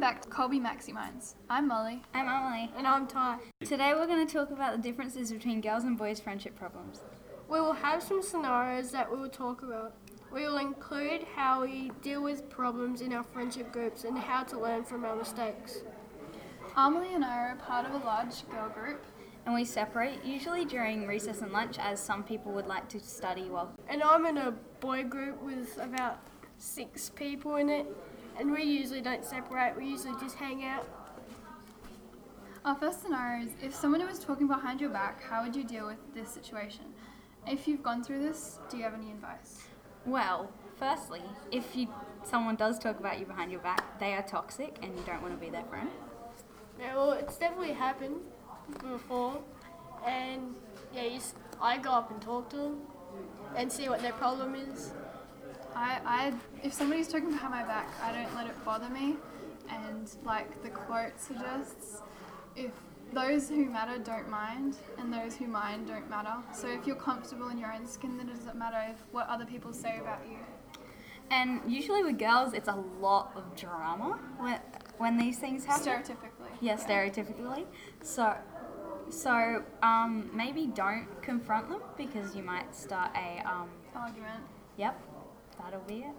Welcome back to Colby Maxi Minds. I'm Molly. I'm Emily. And I'm Ty. Today we're going to talk about the differences between girls and boys' friendship problems. We will have some scenarios that we will talk about. We will include how we deal with problems in our friendship groups and how to learn from our mistakes. Amelie and I are a part of a large girl group. And we separate, usually during recess and lunch, as some people would like to study while. And I'm in a boy group with about six people in it, and we usually don't separate, we usually just hang out. Our first scenario is if someone was talking behind your back, how would you deal with this situation? If you've gone through this, do you have any advice? Well, firstly, if you someone does talk about you behind your back, they are toxic and you don't want to be their friend. Yeah, well, it's definitely happened before, and yeah, you s- I go up and talk to them and see what their problem is. I, I, if somebody's talking behind my back, I don't let it bother me. And like the quote suggests, if those who matter don't mind, and those who mind don't matter. So if you're comfortable in your own skin, then it doesn't matter if what other people say about you. And usually with girls, it's a lot of drama when, when these things happen. Stereotypically. Yeah, stereotypically. So, so um, maybe don't confront them because you might start a um, Argument. yep, that'll be it.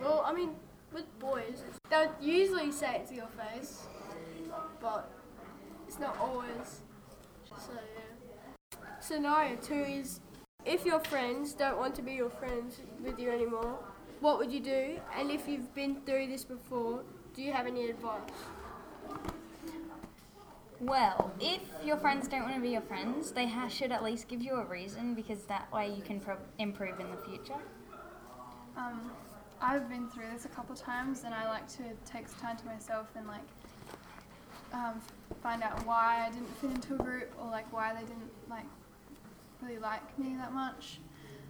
Well, I mean, with boys, they'll usually say it to your face, but it's not always. So, yeah. Scenario two is if your friends don't want to be your friends with you anymore, what would you do? And if you've been through this before, do you have any advice? Well, if your friends don't want to be your friends, they ha- should at least give you a reason because that way you can pro- improve in the future. Um, I've been through this a couple times, and I like to take time to myself and like um, find out why I didn't fit into a group, or like why they didn't like really like me that much.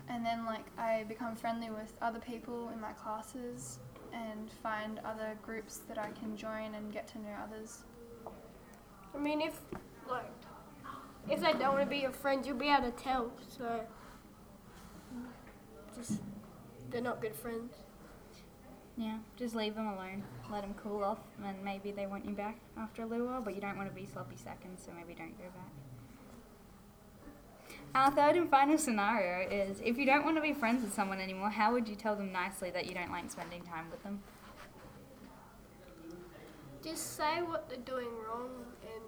And then like I become friendly with other people in my classes and find other groups that I can join and get to know others. I mean, if like if they don't want to be your friends, you'll be able to tell. So, just they're not good friends. Yeah, just leave them alone. Let them cool off, and maybe they want you back after a little while, but you don't want to be sloppy seconds, so maybe don't go back. Our third and final scenario is if you don't want to be friends with someone anymore, how would you tell them nicely that you don't like spending time with them? Just say what they're doing wrong and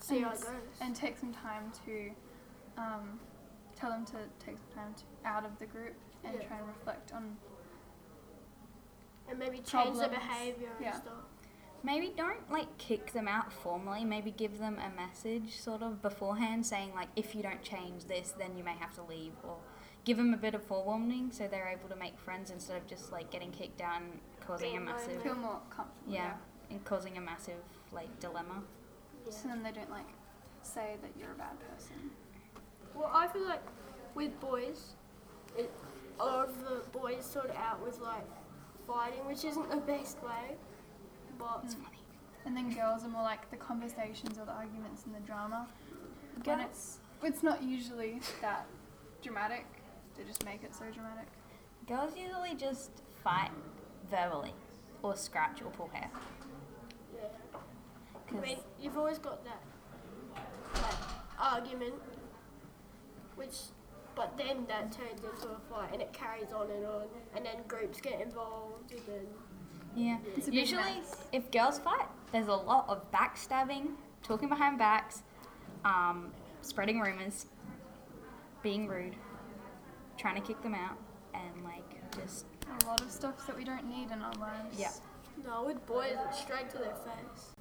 see how it goes. and take some time to um, tell them to take some time to, out of the group and Yeah. try and reflect on and maybe change their problems. behaviour and stuff. Maybe don't like kick them out formally. Maybe give them a message sort of beforehand saying like if you don't change this then you may have to leave or give them a bit of forewarning so they're able to make friends instead of just like getting kicked down and causing a massive feel more comfortable. yeah, and causing a massive like dilemma. So then they don't like say that you're a bad person. Well, I feel like with boys, it, a lot of the boys sort of out with like fighting, which isn't the best way. But It's funny. And then girls are more like the conversations or the arguments and the drama. When it's it's not usually that dramatic. They just make it so dramatic. Girls usually just fight verbally or scratch or pull hair. yeah, I 'Cause- mean, you've always got that like argument, which, but then that turns into a fight and it carries on and on, and then groups get involved and then. Yeah. It's a big Usually, mess. if girls fight, there's a lot of backstabbing, talking behind backs, um, spreading rumors, being rude, trying to kick them out, and like just A lot of stuff that we don't need in our lives. Yeah. No, with boys, it's straight to their face.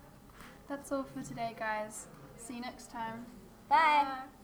That's all for today, guys. See you next time. bye. Bye.